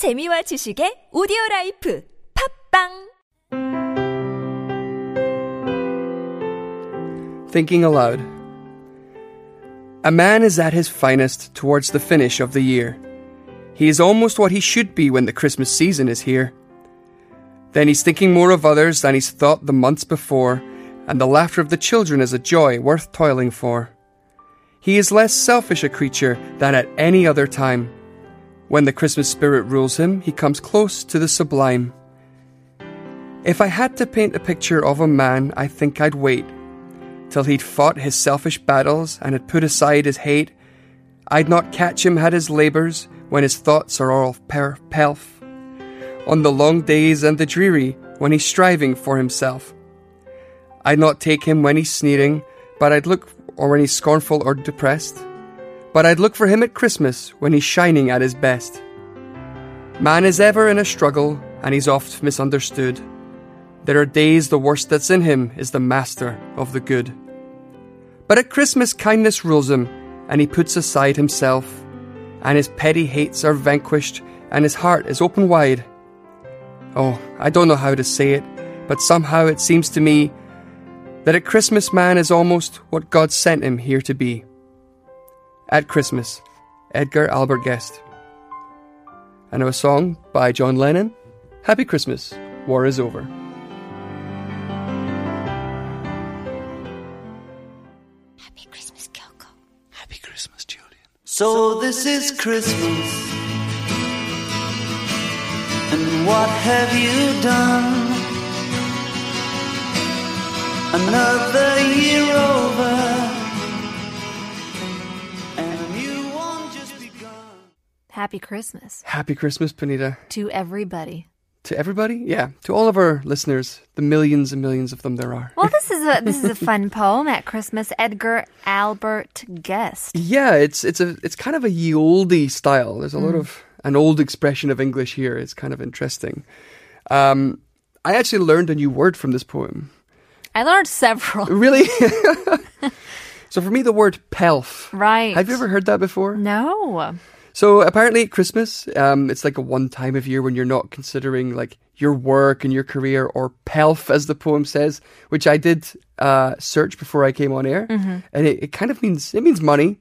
재미와 지식의 오디오 라이프 팝빵 Thinking aloud. A man is at his finest towards the finish of the year. He is almost what he should be when the Christmas season is here. Then he's thinking more of others than he's thought the months before, and the laughter of the children is a joy worth toiling for. He is less selfish a creature than at any other time. When the Christmas spirit rules him, he comes close to the sublime. If I had to paint a picture of a man, I think I'd wait till he'd fought his selfish battles and had put aside his hate. I'd not catch him at his labours when his thoughts are all per pelf. On the long days and the dreary when he's striving for himself. I'd not take him when he's sneering, but I'd look, or when he's scornful or depressed. But I'd look for him at Christmas when he's shining at his best. Man is ever in a struggle, and he's oft misunderstood. There are days the worst that's in him is the master of the good. But at Christmas, kindness rules him, and he puts aside himself, and his petty hates are vanquished, and his heart is open wide. Oh, I don't know how to say it, but somehow it seems to me that at Christmas, man is almost what God sent him here to be. At Christmas, Edgar Albert Guest. And a song by John Lennon Happy Christmas, War is Over. Happy Christmas, Kyoko. Happy Christmas, Julian. So this is Christmas. And what have you done? Another year over. Happy Christmas Happy Christmas, Panita. to everybody. To everybody? Yeah, to all of our listeners, the millions and millions of them there are. Well, this is a this is a fun poem at Christmas. Edgar Albert Guest. Yeah, it's it's a it's kind of a ye olde style. There's a lot of an old expression of English here. It's kind of interesting. Um, I actually learned a new word from this poem. I learned several. Really? so for me, the word pelf. Right. Have you ever heard that before? No. So apparently at Christmas, um, it's like a one time of year when you're not considering like your work and your career or pelf, as the poem says, which I did uh, search before I came on air, and it, it kind of means it means money,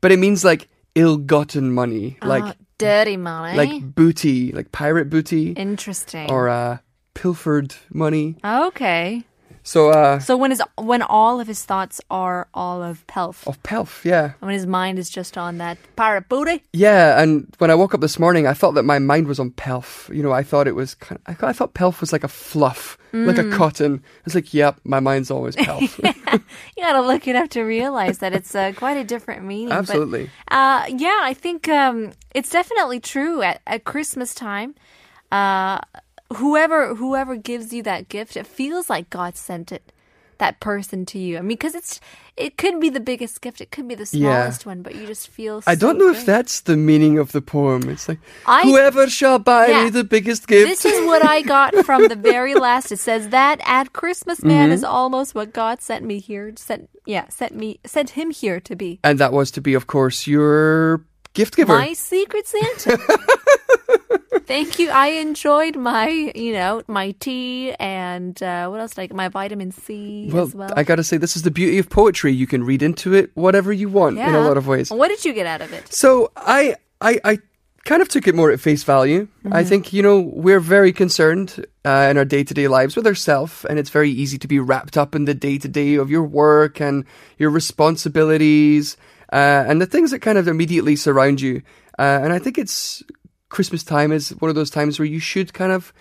but it means like ill-gotten money, like Uh, dirty money. like booty, like pirate booty, Interesting. or uh, pilfered money. okay. So uh, So when is when all of his thoughts are all of pelf, of pelf, yeah. And when his mind is just on that pirate booty. Yeah, and when I woke up this morning, I thought that my mind was on Pelf. You know, I thought it was kind of, I, thought- I thought Pelf was like a fluff, like Mm. a cotton. It's like, yep, my mind's always Pelf. You gotta look it up to realize that it's uh, quite a different meaning. but- Absolutely. Uh, yeah, I think um, it's definitely true at, at Christmas time. Uh, whoever whoever gives you that gift, it feels like God sent it that person to you. I mean, because it's it could be the biggest gift, it could be the Yeah. smallest one, but you just feel. I so don't know if that's the meaning of the poem. It's like, I- whoever shall buy Yeah. me the biggest gift. This is what I got from the very last. It says that at Christmas, man, Mm-hmm. is almost what God sent me here. Sent yeah, sent me sent him here to be. and that was to be, of course, your gift giver. My secret Santa. Thank you. I enjoyed my, you know, my tea and uh, what else? Like my vitamin C well, as well. I gotta say, this is the beauty of poetry. You can read into it whatever you want in a lot of ways. What did you get out of it? So I, I, I kind of took it more at face value. I think you know we're very concerned uh, in our day to day lives with ourselves, and it's very easy to be wrapped up in the day to day of your work and your responsibilities uh, and the things that kind of immediately surround you. Uh, and I think it's Christmas time is one of those times where you should kind of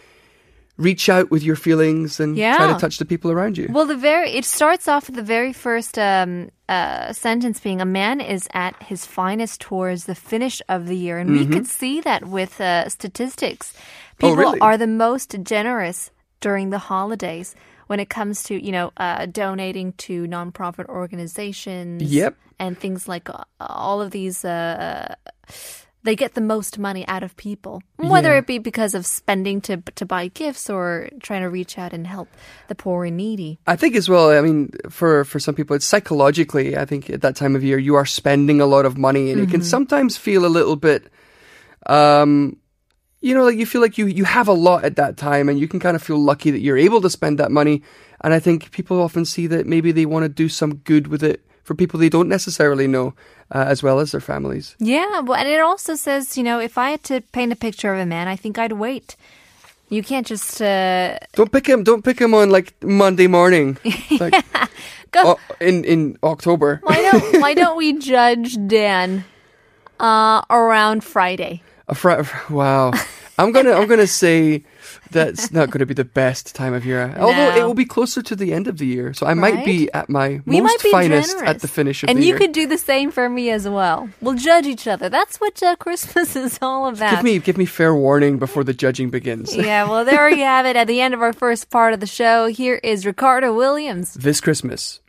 reach out with your feelings and try to touch the people around you. Well, the very it starts off with the very first um, uh, sentence being a man is at his finest towards the finish of the year, and we could see that with uh, statistics. Mm-hmm. Oh, People really? are the most generous during the holidays when it comes to you know uh, donating to nonprofit organizations. Yep. and things like uh, all of these. They get the most money out of people, whether Yeah. it be because of spending to to buy gifts or trying to reach out and help the poor and needy. I think as well. I mean, for for some people, it's psychologically. I think at that time of year, you are spending a lot of money, and it can sometimes feel a little bit, um, you know, like you feel like you you have a lot at that time, and you can kind of feel lucky that you're able to spend that money. And I think people often see that maybe they want to do some good with it for people they don't necessarily know, uh, as well as their families. Yeah, well, and it also says, you know, if I had to paint a picture of a man, I think I'd wait. You can't just uh, Don't pick him. Don't pick him on like Monday morning, like go. o- in in October. Why don't Why don't we judge Dan uh, around Friday? A fr- wow. I'm gonna I'm gonna say that's not gonna be the best time of year. Although it will be closer to the end of the year, so I might be at my We most finest generous. at the finish of and the year. And you could do the same for me as well. We'll judge each other. That's what uh, Christmas is all about. give me give me fair warning before the judging begins. yeah, well, there you have it. At the end of our first part of the show, here is Ricardo Williams. This Christmas,